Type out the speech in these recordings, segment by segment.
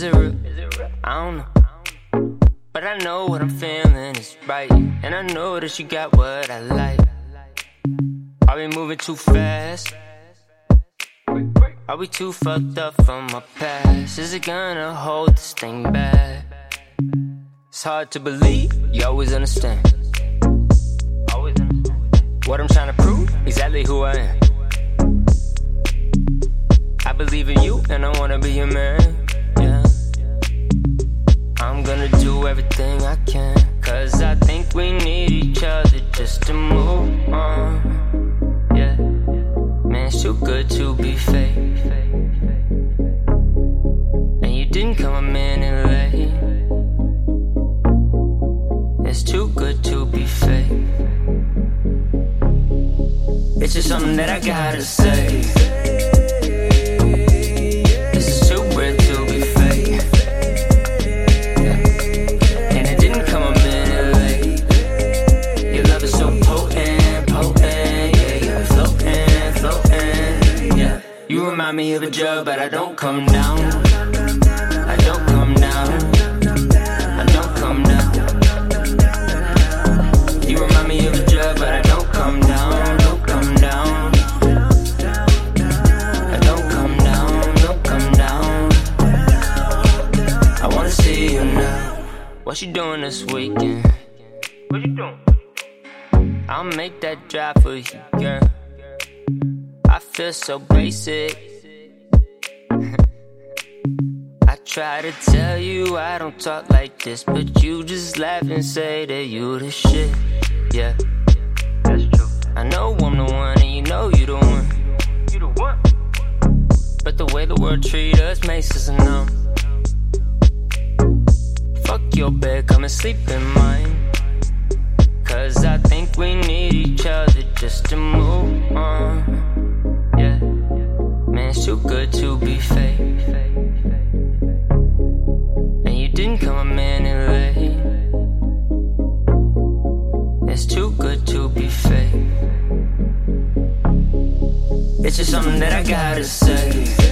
don't know. But I know what I'm feeling is right. And I know that you got what I like. Are we moving too fast? Are we too fucked up from our past? Is it gonna hold this thing back? It's hard to believe, you. Always understand. What I'm trying to prove, exactly who I am. I believe in you and I wanna be your man. Everything I can. Cause I think we need each other just to move on. Yeah. Man, it's too good to be fake. And you didn't come a minute late. It's too good to be fake. It's just something that I gotta say. Remind me of a drug, but I don't come down. I don't come down. I don't come down. You remind me of a drug, but I don't come down. Don't come down. I don't come down. Don't come down. I wanna see you now. What you doing this weekend? What you doing? I'll make that drive for you, girl. I feel so basic. Try to tell you I don't talk like this, but you just laugh and say that you the shit. Yeah, that's true. I know I'm the one, and you know you the one. You the one. But the way the world treat us makes us numb. Fuck your bed, come and sleep in mine. Cause I think we need each other just to move on. Yeah, man, it's too good to be fake. Something that I gotta say.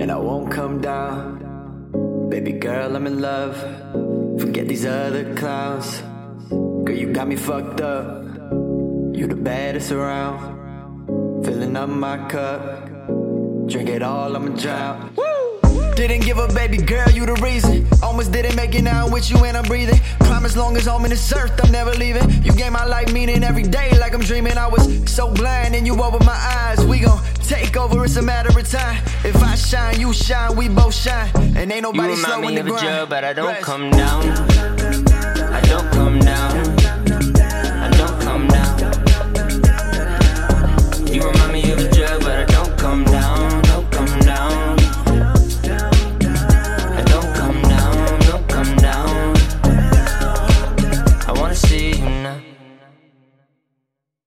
And I won't come down. Baby girl, I'm in love. Forget these other clowns. Girl, you got me fucked up. You the baddest around. Filling up my cup. Drink it all, I'ma drown. Didn't give up, baby girl, you the reason. Almost didn't make it now I'm with you and I'm breathing. As long as I'm in this earth, I'm never leaving. You gave my life meaning every day like I'm dreaming. I was so blind and you opened my eyes. We gon' take over, it's a matter of time. If I shine, you shine, we both shine. And ain't You nobody remind slowing me the of a grind. drug, but I don't Rest. come down. I don't come down.